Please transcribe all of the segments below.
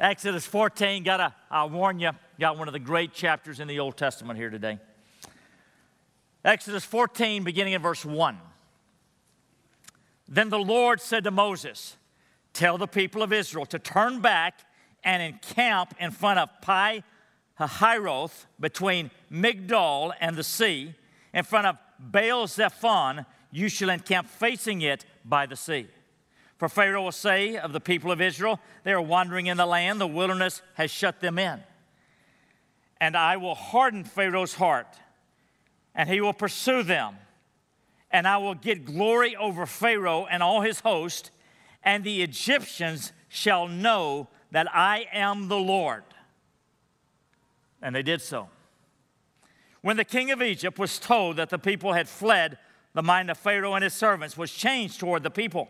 Exodus 14, got a, I'll warn you, got one of the great chapters in the Old Testament here today. Exodus 14, beginning in verse 1. Then the Lord said to Moses, Tell the people of Israel to turn back and encamp in front of Pi Hahiroth between Migdol and the sea, in front of Baal Zephon, you shall encamp facing it by the sea. For Pharaoh will say of the people of Israel, They are wandering in the land, the wilderness has shut them in. And I will harden Pharaoh's heart, and he will pursue them. And I will get glory over Pharaoh and all his host, and the Egyptians shall know that I am the Lord. And they did so. When the king of Egypt was told that the people had fled, the mind of Pharaoh and his servants was changed toward the people.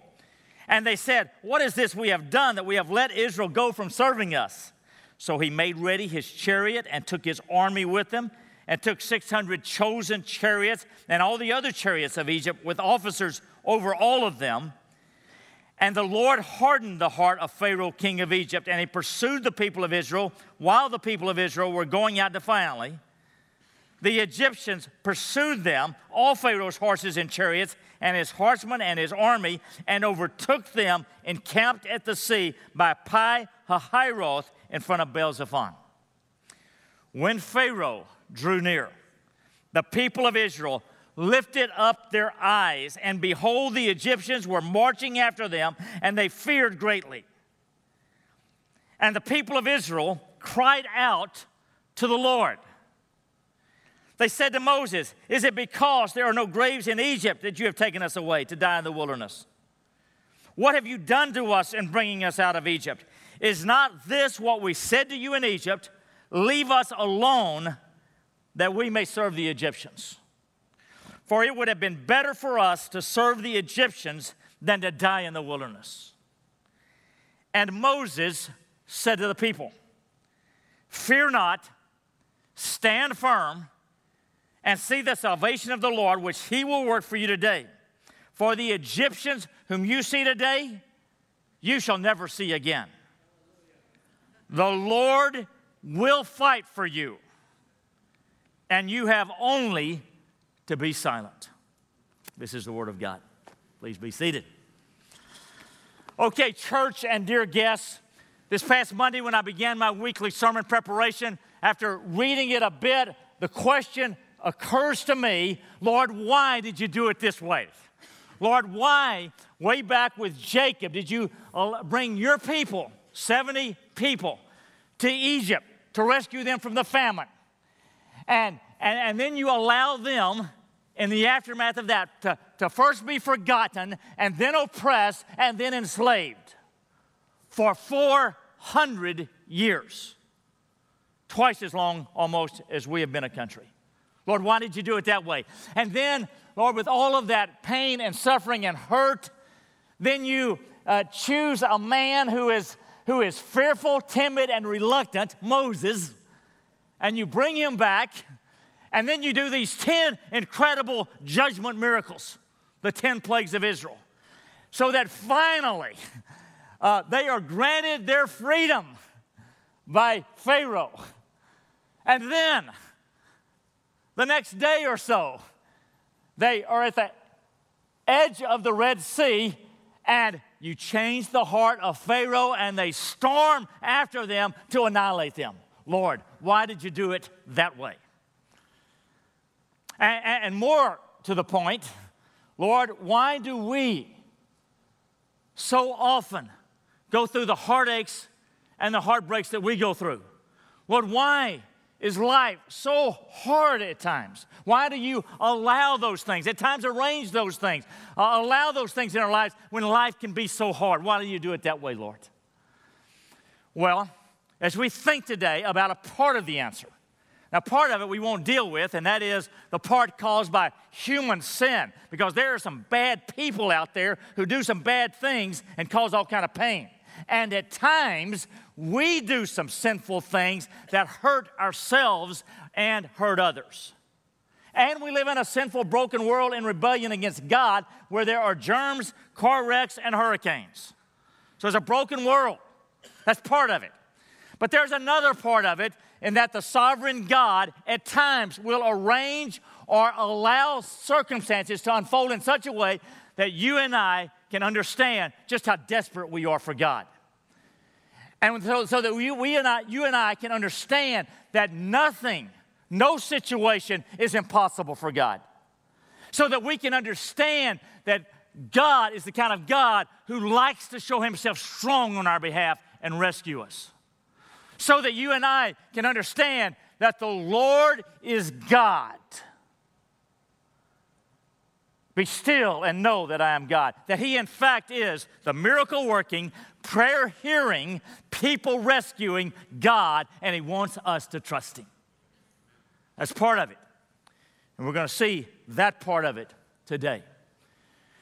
And they said, What is this we have done that we have let Israel go from serving us? So he made ready his chariot and took his army with him and took 600 chosen chariots and all the other chariots of Egypt with officers over all of them. And the Lord hardened the heart of Pharaoh, king of Egypt, and he pursued the people of Israel while the people of Israel were going out defiantly. The Egyptians pursued them, all Pharaoh's horses and chariots, and his horsemen and his army, and overtook them, encamped at the sea by Pi Hahiroth in front of Zephon. When Pharaoh drew near, the people of Israel lifted up their eyes, and behold, the Egyptians were marching after them, and they feared greatly. And the people of Israel cried out to the Lord. They said to Moses, Is it because there are no graves in Egypt that you have taken us away to die in the wilderness? What have you done to us in bringing us out of Egypt? Is not this what we said to you in Egypt? Leave us alone that we may serve the Egyptians. For it would have been better for us to serve the Egyptians than to die in the wilderness. And Moses said to the people, Fear not, stand firm and see the salvation of the Lord, which he will work for you today. For the Egyptians whom you see today, you shall never see again. The Lord will fight for you, and you have only to be silent. This is the Word of God. Please be seated. Okay, church and dear guests, this past Monday when I began my weekly sermon preparation, after reading it a bit, the question occurs to me Lord, why did you do it this way? Lord, why, way back with Jacob, did you uh, bring your people, 70 people, to Egypt to rescue them from the famine? And, and, and then you allow them, in the aftermath of that, to, to first be forgotten, and then oppressed, and then enslaved for 400 years. Twice as long almost as we have been a country. Lord, why did you do it that way? And then, Lord, with all of that pain and suffering and hurt, then you uh, choose a man who is, who is fearful, timid, and reluctant, Moses, and you bring him back, and then you do these 10 incredible judgment miracles, the 10 plagues of Israel, so that finally uh, they are granted their freedom by Pharaoh. And then, the next day or so, they are at the edge of the Red Sea, and you change the heart of Pharaoh, and they storm after them to annihilate them. Lord, why did you do it that way? And, and more to the point, Lord, why do we so often go through the heartaches and the heartbreaks that we go through? Lord, why is life so hard at times? Why do you allow those things? At times, arrange those things. Uh, allow those things in our lives when life can be so hard. Why do you do it that way, Lord? Well, as we think today about a part of the answer, now, part of it we won't deal with, and that is the part caused by human sin, because there are some bad people out there who do some bad things and cause all kind of pain. And at times, we do some sinful things that hurt ourselves and hurt others. And we live in a sinful, broken world in rebellion against God where there are germs, car wrecks, and hurricanes. So it's a broken world. That's part of it. But there's another part of it in that the sovereign God at times will arrange or allow circumstances to unfold in such a way that you and I can understand just how desperate we are for God. And so, so that we, we and I, you and I can understand that nothing, no situation is impossible for God. So that we can understand that God is the kind of God who likes to show himself strong on our behalf and rescue us. So that you and I can understand that the Lord is God. Be still and know that I am God. That He, in fact, is the miracle working, prayer hearing, people rescuing God, and He wants us to trust Him. That's part of it. And we're going to see that part of it today.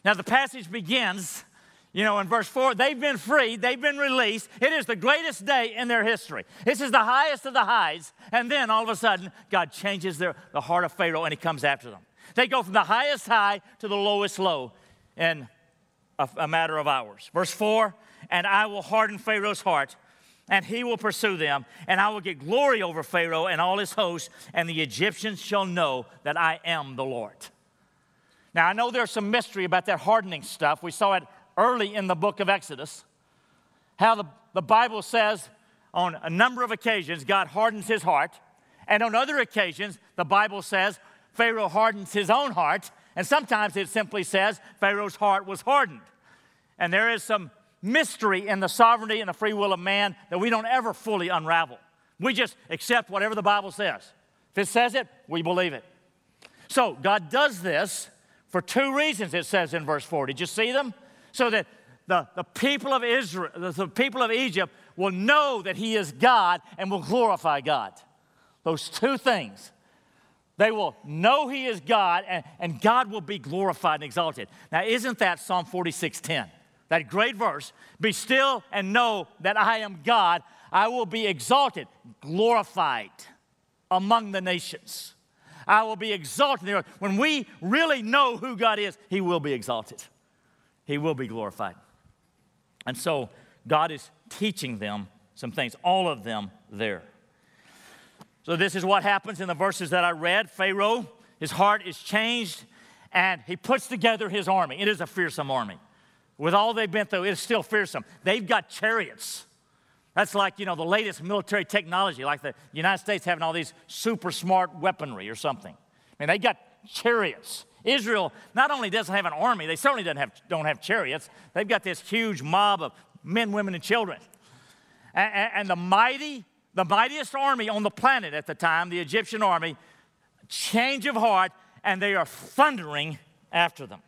Now, the passage begins, you know, in verse 4 they've been freed, they've been released. It is the greatest day in their history. This is the highest of the highs. And then all of a sudden, God changes their, the heart of Pharaoh and He comes after them. They go from the highest high to the lowest low in a, a matter of hours. Verse 4 And I will harden Pharaoh's heart, and he will pursue them, and I will get glory over Pharaoh and all his hosts, and the Egyptians shall know that I am the Lord. Now, I know there's some mystery about that hardening stuff. We saw it early in the book of Exodus, how the, the Bible says on a number of occasions God hardens his heart, and on other occasions, the Bible says Pharaoh hardens his own heart, and sometimes it simply says Pharaoh's heart was hardened. And there is some mystery in the sovereignty and the free will of man that we don't ever fully unravel. We just accept whatever the Bible says. If it says it, we believe it. So God does this for two reasons, it says in verse 4. Did you see them? So that the, the people of Israel, the people of Egypt will know that He is God and will glorify God. Those two things they will know He is God, and, and God will be glorified and exalted. Now, isn't that Psalm 46:10? That great verse. Be still and know that I am God. I will be exalted, glorified among the nations. I will be exalted. In the earth. When we really know who God is, He will be exalted. He will be glorified. And so God is teaching them some things, all of them there. So, this is what happens in the verses that I read. Pharaoh, his heart is changed, and he puts together his army. It is a fearsome army. With all they've been through, it's still fearsome. They've got chariots. That's like, you know, the latest military technology, like the United States having all these super smart weaponry or something. I mean, they got chariots. Israel not only doesn't have an army, they certainly don't have, don't have chariots. They've got this huge mob of men, women, and children. And, and the mighty the mightiest army on the planet at the time, the Egyptian army, change of heart, and they are thundering after them.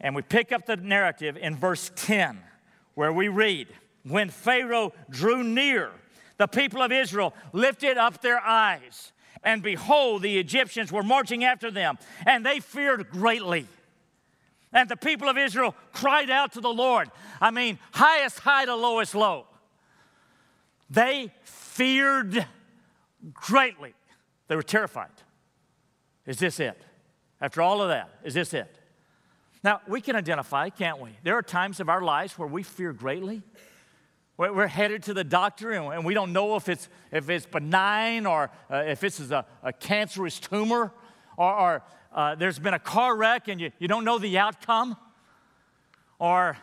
And we pick up the narrative in verse 10, where we read When Pharaoh drew near, the people of Israel lifted up their eyes, and behold, the Egyptians were marching after them, and they feared greatly. And the people of Israel cried out to the Lord. I mean, highest high to lowest low. They feared greatly. They were terrified. Is this it? After all of that, is this it? Now, we can identify, can't we? There are times of our lives where we fear greatly. We're headed to the doctor and we don't know if it's, if it's benign or uh, if this is a, a cancerous tumor or, or uh, there's been a car wreck and you, you don't know the outcome. Or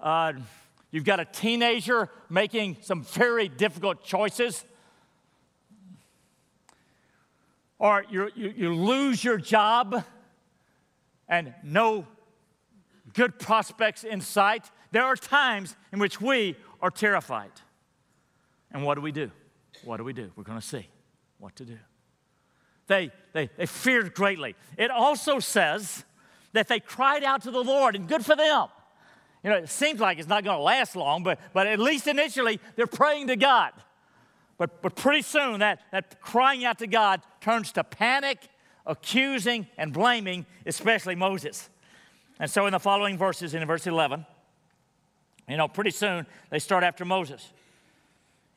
uh, You've got a teenager making some very difficult choices. Or you, you lose your job and no good prospects in sight. There are times in which we are terrified. And what do we do? What do we do? We're going to see what to do. They, they, they feared greatly. It also says that they cried out to the Lord, and good for them. You know, it seems like it's not going to last long, but, but at least initially, they're praying to God. But, but pretty soon, that, that crying out to God turns to panic, accusing, and blaming, especially Moses. And so, in the following verses, in verse 11, you know, pretty soon they start after Moses.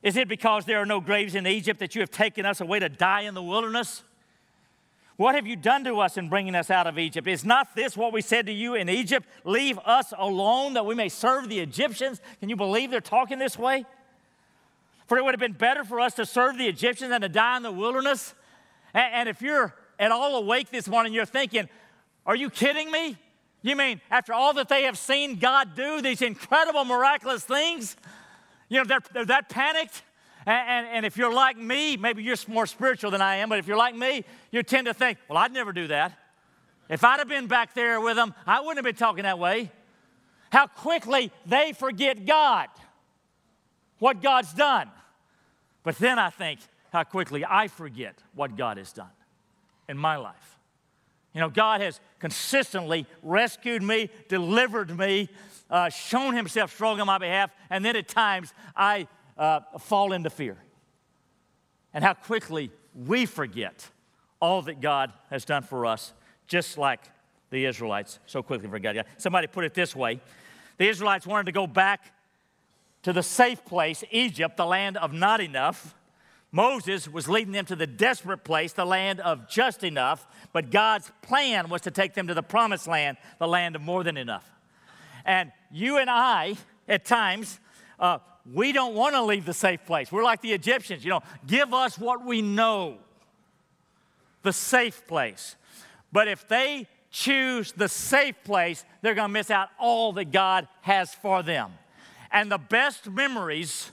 Is it because there are no graves in Egypt that you have taken us away to die in the wilderness? What have you done to us in bringing us out of Egypt? Is not this what we said to you in Egypt? Leave us alone that we may serve the Egyptians. Can you believe they're talking this way? For it would have been better for us to serve the Egyptians than to die in the wilderness. And, if you're at all awake this morning, you're thinking, Are you kidding me? You mean after all that they have seen God do, these incredible, miraculous things, you know, they're, they're that panicked? And, and, and, if you're like me, maybe you're more spiritual than I am, but if you're like me, you tend to think, well, I'd never do that. If I'd have been back there with them, I wouldn't have been talking that way. How quickly they forget God, what God's done. But then I think how quickly I forget what God has done in my life. You know, God has consistently rescued me, delivered me, uh, shown Himself strong on my behalf, and then at times I uh, fall into fear. And how quickly we forget all that God has done for us, just like the Israelites so quickly forgot God. Somebody put it this way the Israelites wanted to go back to the safe place, Egypt, the land of not enough. Moses was leading them to the desperate place, the land of just enough, but God's plan was to take them to the promised land, the land of more than enough. And you and I, at times, uh, we don't want to leave the safe place. We're like the Egyptians, you know, give us what we know, the safe place. But if they choose the safe place, they're going to miss out all that God has for them. And the best memories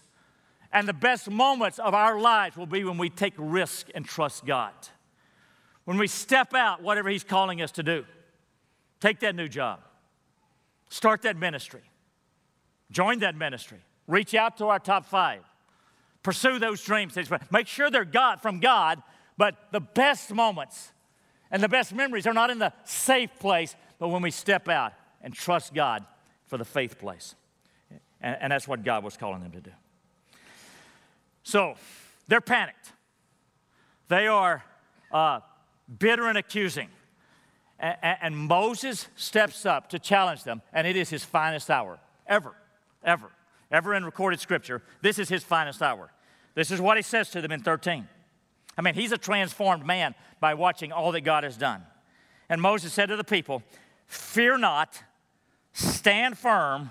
and the best moments of our lives will be when we take risk and trust God. When we step out, whatever He's calling us to do. Take that new job, start that ministry, join that ministry Reach out to our top five. Pursue those dreams. Make sure they're God from God, but the best moments and the best memories are not in the safe place, but when we step out and trust God for the faith place. And, and that's what God was calling them to do. So they're panicked. They are uh, bitter and accusing. And, and Moses steps up to challenge them, and it is his finest hour ever, ever ever in recorded scripture, this is his finest hour. This is what he says to them in 13. I mean, he's a transformed man by watching all that God has done. And Moses said to the people, Fear not, stand firm,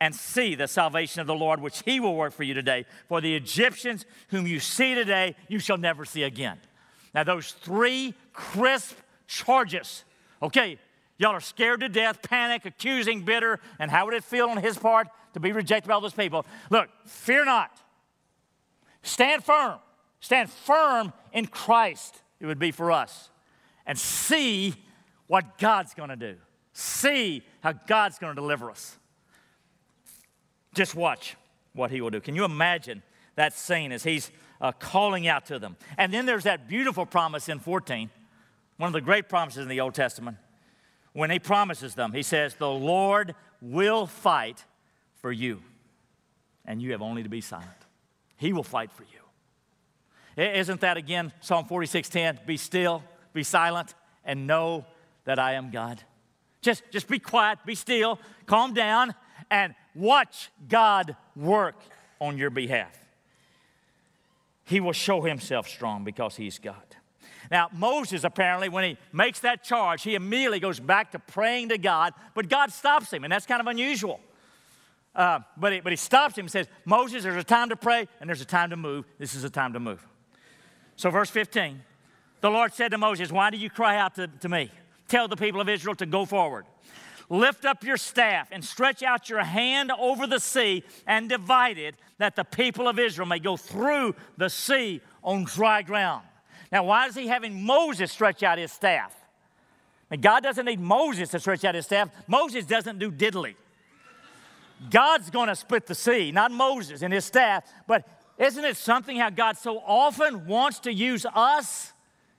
and see the salvation of the Lord, which he will work for you today. For the Egyptians whom you see today, you shall never see again. Now, those three crisp charges. Okay, y'all are scared to death, panic, accusing, bitter, and how would it feel on his part? To be rejected by all those people. Look, fear not. Stand firm. Stand firm in Christ, it would be for us. And see what God's going to do. See how God's going to deliver us. Just watch what He will do. Can you imagine that scene as He's uh, calling out to them? And then there's that beautiful promise in 14, one of the great promises in the Old Testament. When He promises them, He says, The Lord will fight for you, and you have only to be silent. He will fight for you. Isn't that again Psalm 46:10? Be still, be silent, and know that I am God. Just, just be quiet, be still, calm down, and watch God work on your behalf. He will show himself strong because he's God. Now, Moses apparently, when he makes that charge, he immediately goes back to praying to God, but God stops him, and that's kind of unusual. Uh, but, he, but he stops him and says, Moses, there's a time to pray and there's a time to move. This is a time to move. So, verse 15 the Lord said to Moses, Why do you cry out to, to me? Tell the people of Israel to go forward. Lift up your staff and stretch out your hand over the sea and divide it, that the people of Israel may go through the sea on dry ground. Now, why is he having Moses stretch out his staff? And God doesn't need Moses to stretch out his staff. Moses doesn't do diddly. God's going to split the sea, not Moses and his staff. But isn't it something how God so often wants to use us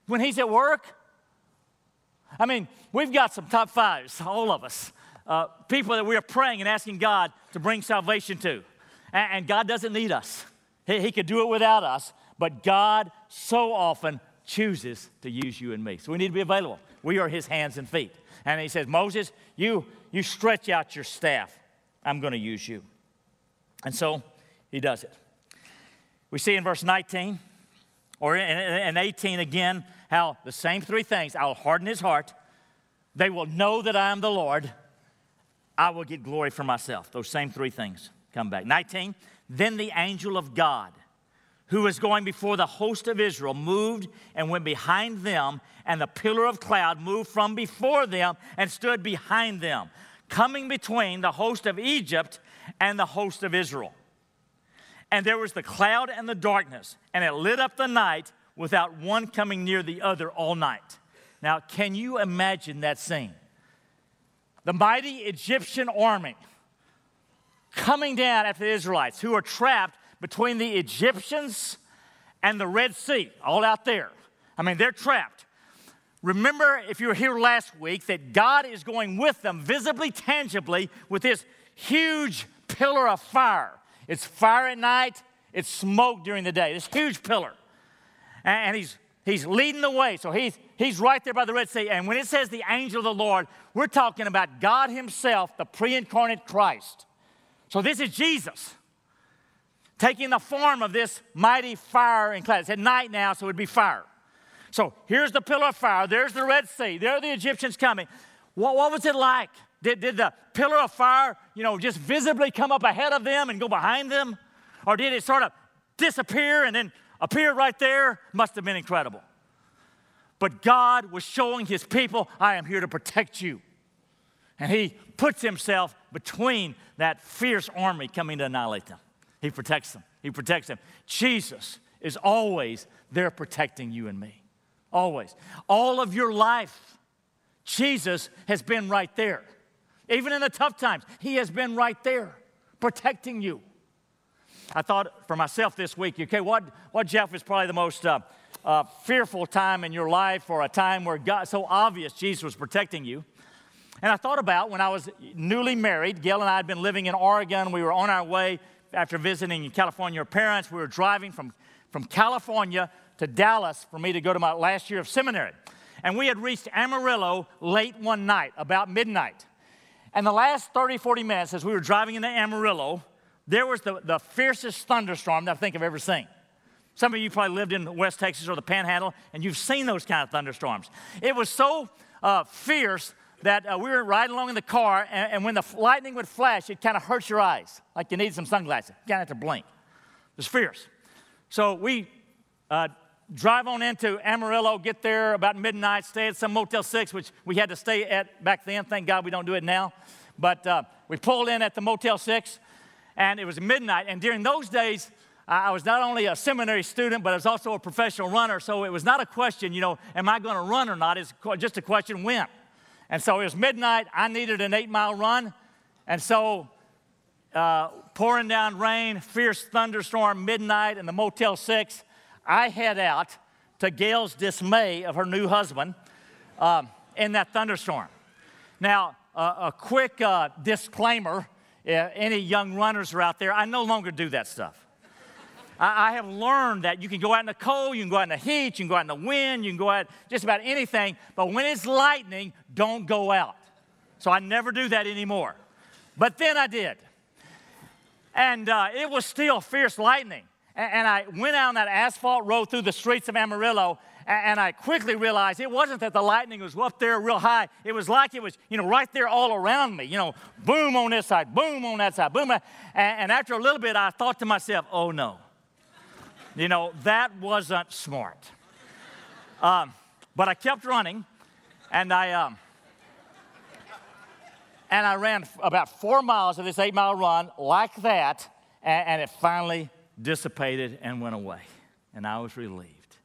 when He's at work? I mean, we've got some top fives, all of us, uh, people that we are praying and asking God to bring salvation to. And, and God doesn't need us, he, he could do it without us. But God so often chooses to use you and me. So we need to be available. We are His hands and feet. And He says, Moses, you, you stretch out your staff. I'm going to use you. And so he does it. We see in verse 19 or in, 18 again how the same three things I'll harden his heart, they will know that I am the Lord, I will get glory for myself. Those same three things come back. 19, then the angel of God who was going before the host of Israel, moved and went behind them, and the pillar of cloud moved from before them and stood behind them, coming between the host of Egypt and the host of Israel. And there was the cloud and the darkness, and it lit up the night without one coming near the other all night. Now, can you imagine that scene? The mighty Egyptian army coming down after the Israelites who are trapped between the Egyptians and the Red Sea, all out there. I mean, they're trapped. Remember, if you were here last week, that God is going with them visibly, tangibly, with this huge pillar of fire. It's fire at night, it's smoke during the day, this huge pillar. And he's, he's leading the way. So he's, he's right there by the Red Sea. And when it says the angel of the Lord, we're talking about God Himself, the pre incarnate Christ. So this is Jesus taking the form of this mighty fire and cloud. It's at night now, so it would be fire. So here's the pillar of fire. There's the Red Sea. There are the Egyptians coming. What, what was it like? Did, did the pillar of fire, you know, just visibly come up ahead of them and go behind them? Or did it sort of disappear and then appear right there? Must have been incredible. But God was showing his people, I am here to protect you. And he puts himself between that fierce army coming to annihilate them. He protects them. He protects them. Jesus is always there protecting you and me. Always. All of your life, Jesus has been right there. Even in the tough times, He has been right there protecting you. I thought for myself this week, okay, what, what Jeff is probably the most uh, uh, fearful time in your life or a time where God, so obvious Jesus was protecting you. And I thought about when I was newly married, Gail and I had been living in Oregon. We were on our way after visiting California your parents. We were driving from, from California to Dallas for me to go to my last year of seminary. And we had reached Amarillo late one night, about midnight. And the last 30, 40 minutes as we were driving into Amarillo, there was the, the fiercest thunderstorm that I think I've ever seen. Some of you probably lived in West Texas or the Panhandle, and you've seen those kind of thunderstorms. It was so uh, fierce that uh, we were riding along in the car, and, and when the lightning would flash, it kind of hurts your eyes, like you need some sunglasses. You kind of have to blink. It was fierce. So we uh, drive on into Amarillo, get there about midnight, stay at some Motel 6, which we had to stay at back then. Thank God we don't do it now. But uh, we pulled in at the Motel 6, and it was midnight. And during those days, I was not only a seminary student, but I was also a professional runner. So it was not a question, you know, am I going to run or not? It's just a question when. And so it was midnight. I needed an eight mile run. And so, uh, pouring down rain, fierce thunderstorm, midnight and the Motel 6, I head out to Gail's dismay of her new husband um, in that thunderstorm. Now, uh, a quick uh, disclaimer uh, any young runners are out there, I no longer do that stuff. I, I have learned that you can go out in the cold, you can go out in the heat, you can go out in the wind, you can go out just about anything, but when it's lightning, don't go out. So I never do that anymore. But then I did. And uh, it was still fierce lightning. And, I went out on that asphalt road through the streets of Amarillo, and I quickly realized it wasn't that the lightning was up there real high. It was like it was, you know, right there all around me. You know, boom on this side, boom on that side, boom. And, after a little bit, I thought to myself, oh no. You know, that wasn't smart. Um, but I kept running, and I, um, and I ran about four miles of this eight mile run like that, and it finally dissipated and went away. And I was relieved.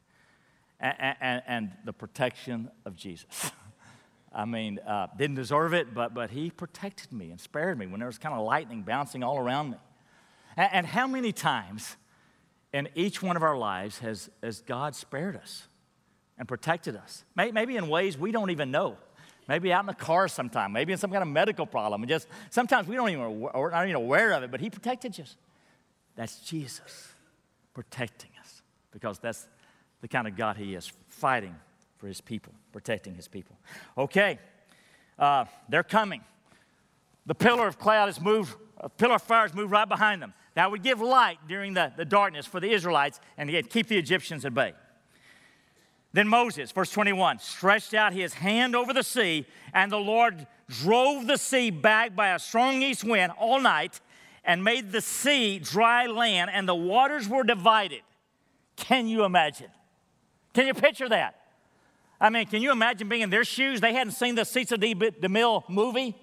And, and, and the protection of Jesus. I mean, uh, didn't deserve it, but, but he protected me and spared me when there was kind of lightning bouncing all around me. And, and how many times in each one of our lives has, has God spared us and protected us. Maybe in ways we don't even know. Maybe out in the car sometime, maybe in some kind of medical problem. And just sometimes we don't even, we're not even aware of it, but He protected us. That's Jesus protecting us because that's the kind of God He is, fighting for His people, protecting His people. Okay, uh, they're coming. The pillar of cloud has moved, a pillar of fire has moved right behind them. That would give light during the, the darkness for the Israelites and keep the Egyptians at bay. Then Moses, verse 21, stretched out his hand over the sea, and the Lord drove the sea back by a strong east wind all night and made the sea dry land, and the waters were divided. Can you imagine? Can you picture that? I mean, can you imagine being in their shoes? They hadn't seen the Cecil B. DeMille movie.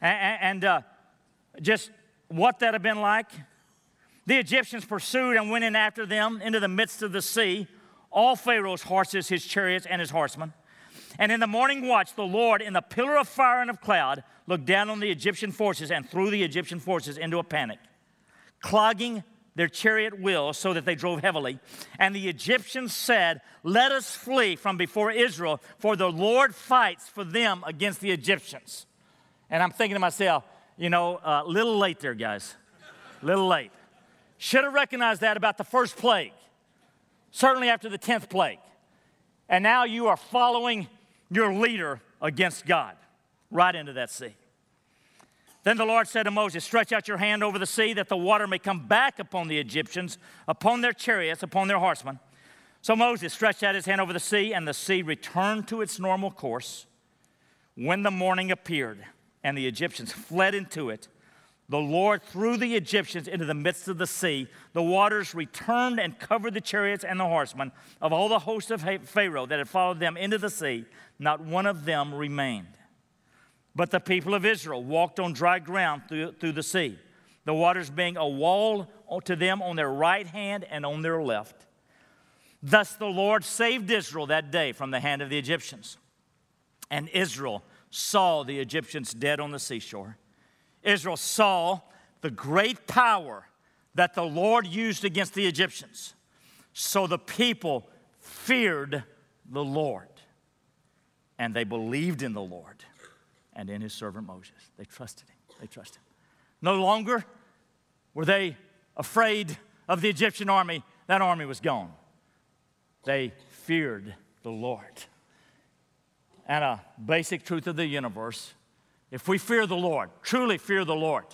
And, and uh, just what that had been like. The Egyptians pursued and went in after them into the midst of the sea, all Pharaoh's horses, his chariots, and his horsemen. And in the morning watch, the Lord, in the pillar of fire and of cloud, looked down on the Egyptian forces and threw the Egyptian forces into a panic, clogging their chariot wheels so that they drove heavily. And the Egyptians said, Let us flee from before Israel, for the Lord fights for them against the Egyptians. And I'm thinking to myself, you know, a uh, little late there, guys. little late. Should have recognized that about the first plague, certainly after the 10th plague. And now you are following your leader against God right into that sea. Then the Lord said to Moses, Stretch out your hand over the sea that the water may come back upon the Egyptians, upon their chariots, upon their horsemen. So Moses stretched out his hand over the sea, and the sea returned to its normal course. When the morning appeared, and the Egyptians fled into it, the Lord threw the Egyptians into the midst of the sea. The waters returned and covered the chariots and the horsemen of all the host of Pharaoh that had followed them into the sea. Not one of them remained. But the people of Israel walked on dry ground through, through the sea, the waters being a wall to them on their right hand and on their left. Thus the Lord saved Israel that day from the hand of the Egyptians. And Israel saw the Egyptians dead on the seashore. Israel saw the great power that the Lord used against the Egyptians. So the people feared the Lord and they believed in the Lord and in his servant Moses. They trusted him. They trusted him. No longer were they afraid of the Egyptian army. That army was gone. They feared the Lord. And a basic truth of the universe if we fear the Lord, truly fear the Lord,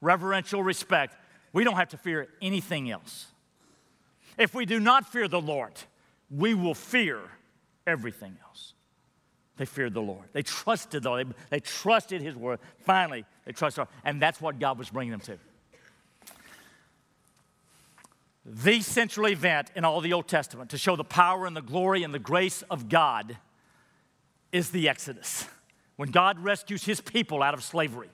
reverential respect, we don't have to fear anything else. If we do not fear the Lord, we will fear everything else. They feared the Lord. They trusted the Lord. They, trusted His word. Finally, they trusted, and that's what God was bringing them to. The central event in all the Old Testament to show the power and the glory and the grace of God is the Exodus, when God rescues His people out of slavery.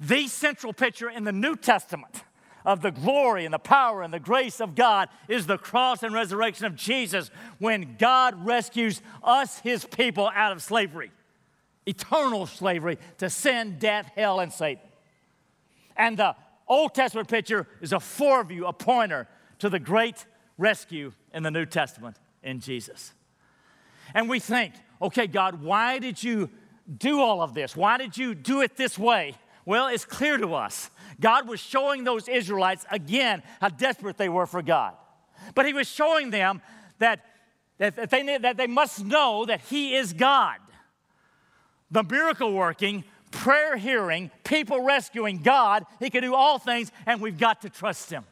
The central picture in the New Testament of the glory and the power and the grace of God is the cross and resurrection of Jesus when God rescues us, his people, out of slavery, eternal slavery to sin, death, hell, and Satan. And the Old Testament picture is a foreview, a pointer to the great rescue in the New Testament in Jesus. And we think, okay, God, why did you do all of this? Why did you do it this way? Well, it's clear to us. God was showing those Israelites again how desperate they were for God. But He was showing them that, that, they, that they must know that He is God. The miracle working, prayer hearing, people rescuing God, He can do all things, and we've got to trust Him.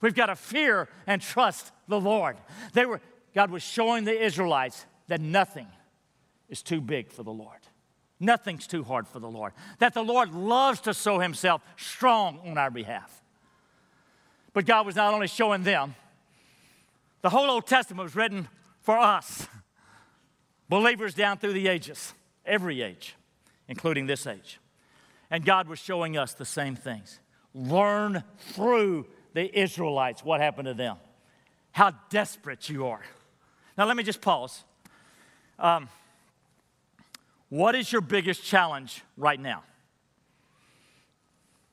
We've got to fear and trust the Lord. They were, God was showing the Israelites that nothing is too big for the Lord. Nothing's too hard for the Lord. That the Lord loves to show himself strong on our behalf. But God was not only showing them, the whole Old Testament was written for us, believers down through the ages, every age, including this age. And God was showing us the same things. Learn through the Israelites what happened to them, how desperate you are. Now, let me just pause. Um, what is your biggest challenge right now?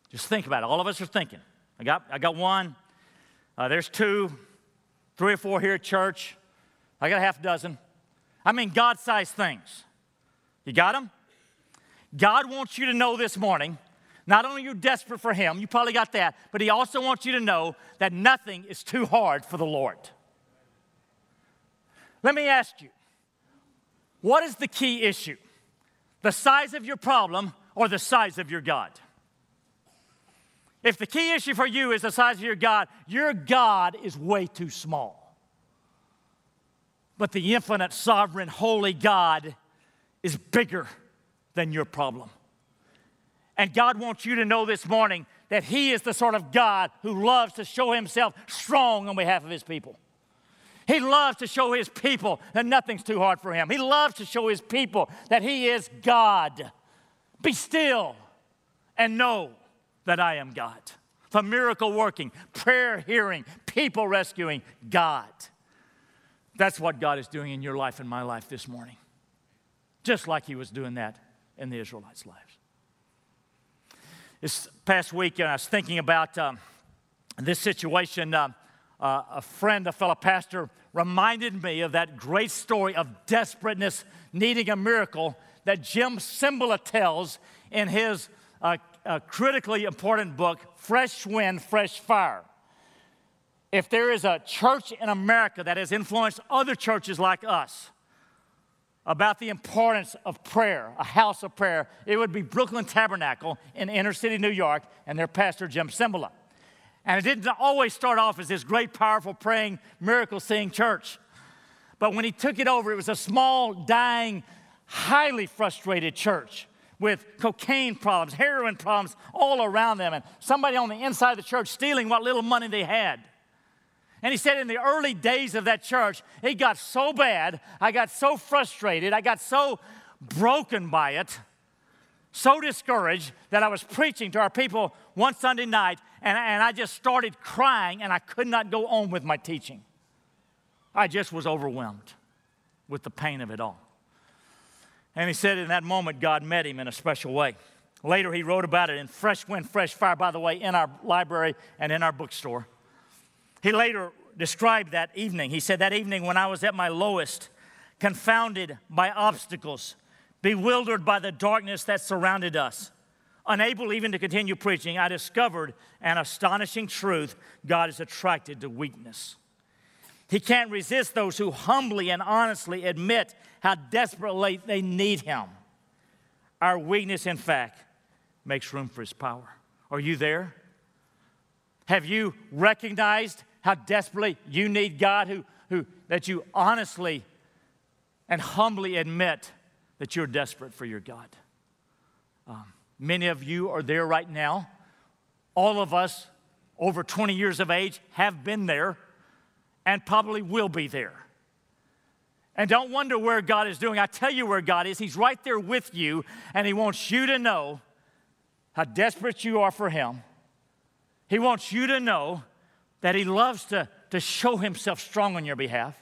Just think about it. All of us are thinking. I got, I got one. Uh, there's two, three or four here at church. I got a half dozen. I mean, God sized things. You got them? God wants you to know this morning not only are you desperate for Him, you probably got that, but He also wants you to know that nothing is too hard for the Lord. Let me ask you what is the key issue? The size of your problem or the size of your God. If the key issue for you is the size of your God, your God is way too small. But the infinite, sovereign, holy God is bigger than your problem. And God wants you to know this morning that He is the sort of God who loves to show Himself strong on behalf of His people. He loves to show His people that nothing's too hard for Him. He loves to show His people that He is God. Be still and know that I am God. For miracle working, prayer hearing, people rescuing, God. That's what God is doing in your life and my life this morning. Just like He was doing that in the Israelites' lives. This past week, I was thinking about um, this situation. Uh, uh, a friend, a fellow pastor, reminded me of that great story of desperateness needing a miracle that Jim Cymbala tells in his uh, uh, critically important book, Fresh Wind, Fresh Fire. If there is a church in America that has influenced other churches like us about the importance of prayer, a house of prayer, it would be Brooklyn Tabernacle in inner city New York and their pastor, Jim Cymbala. And it didn't always start off as this great, powerful, praying, miracle seeing church. But when he took it over, it was a small, dying, highly frustrated church with cocaine problems, heroin problems all around them, and somebody on the inside of the church stealing what little money they had. And he said, in the early days of that church, it got so bad, I got so frustrated, I got so broken by it, so discouraged that I was preaching to our people one Sunday night, and, and I just started crying, and I could not go on with my teaching. I just was overwhelmed with the pain of it all. And he said in that moment, God met him in a special way. Later, he wrote about it in Fresh Wind, Fresh Fire, by the way, in our library and in our bookstore. He later described that evening. He said, That evening when I was at my lowest, confounded by obstacles, bewildered by the darkness that surrounded us, unable even to continue preaching, I discovered an astonishing truth God is attracted to weakness. He can't resist those who humbly and honestly admit how desperately they need Him. Our weakness, in fact, makes room for His power. Are you there? Have you recognized how desperately you need God, who, who, that you honestly and humbly admit that you're desperate for your God. Um, many of you are there right now. All of us over 20 years of age have been there and probably will be there. And don't wonder where God is doing. I tell you where God is. He's right there with you, and He wants you to know how desperate you are for Him. He wants you to know that He loves to, to show Himself strong on your behalf,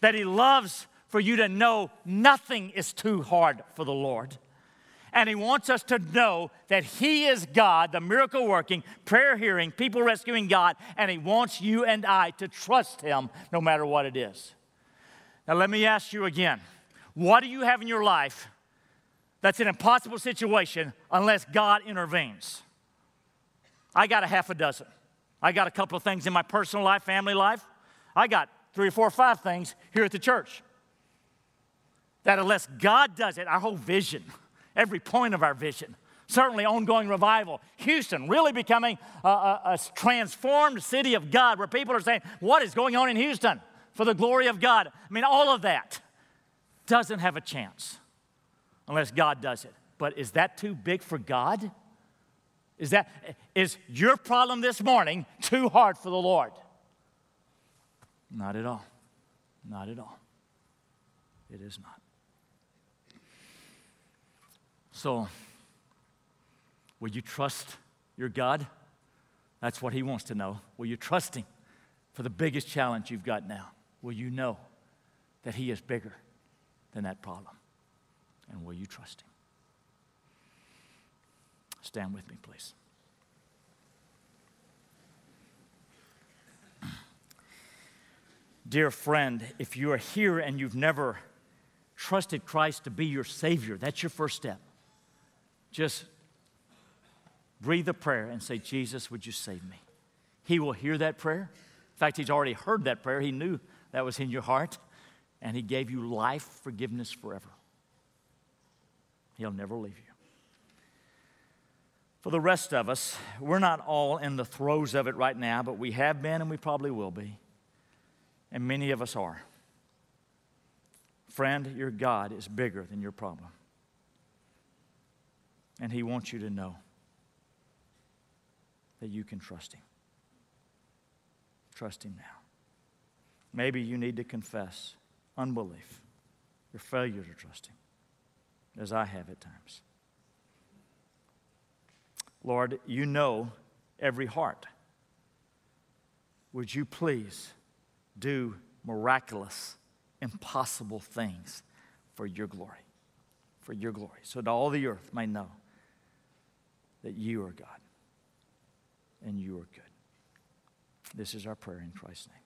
that He loves for you to know nothing is too hard for the Lord. And He wants us to know that He is God, the miracle working, prayer hearing, people rescuing God, and He wants you and I to trust Him no matter what it is. Now, let me ask you again what do you have in your life that's an impossible situation unless God intervenes? I got a half a dozen. I got a couple of things in my personal life, family life. I got three or four or five things here at the church. That unless God does it, our whole vision, every point of our vision, certainly ongoing revival, Houston really becoming a, a, a transformed city of God where people are saying, What is going on in Houston for the glory of God? I mean, all of that doesn't have a chance unless God does it. But is that too big for God? Is that is your problem this morning too hard for the Lord? Not at all. Not at all. It is not. So, will you trust your God? That's what He wants to know. Will you trust Him for the biggest challenge you've got now? Will you know that He is bigger than that problem? And will you trust Him? Stand with me, please. Dear friend, if you are here and you've never trusted Christ to be your Savior, that's your first step. Just breathe a prayer and say, Jesus, would you save me? He will hear that prayer. In fact, He's already heard that prayer. He knew that was in your heart, and He gave you life, forgiveness forever. He'll never leave you. For the rest of us, we're not all in the throes of it right now, but we have been and we probably will be. And many of us are. Friend, your God is bigger than your problem. And He wants you to know that you can trust Him. Trust Him now. Maybe you need to confess unbelief, your failure to trust Him, as I have at times. Lord, you know every heart. Would you please do miraculous, impossible things for your glory? For your glory, so that all the earth may know that you are God and you are good. This is our prayer in Christ's name.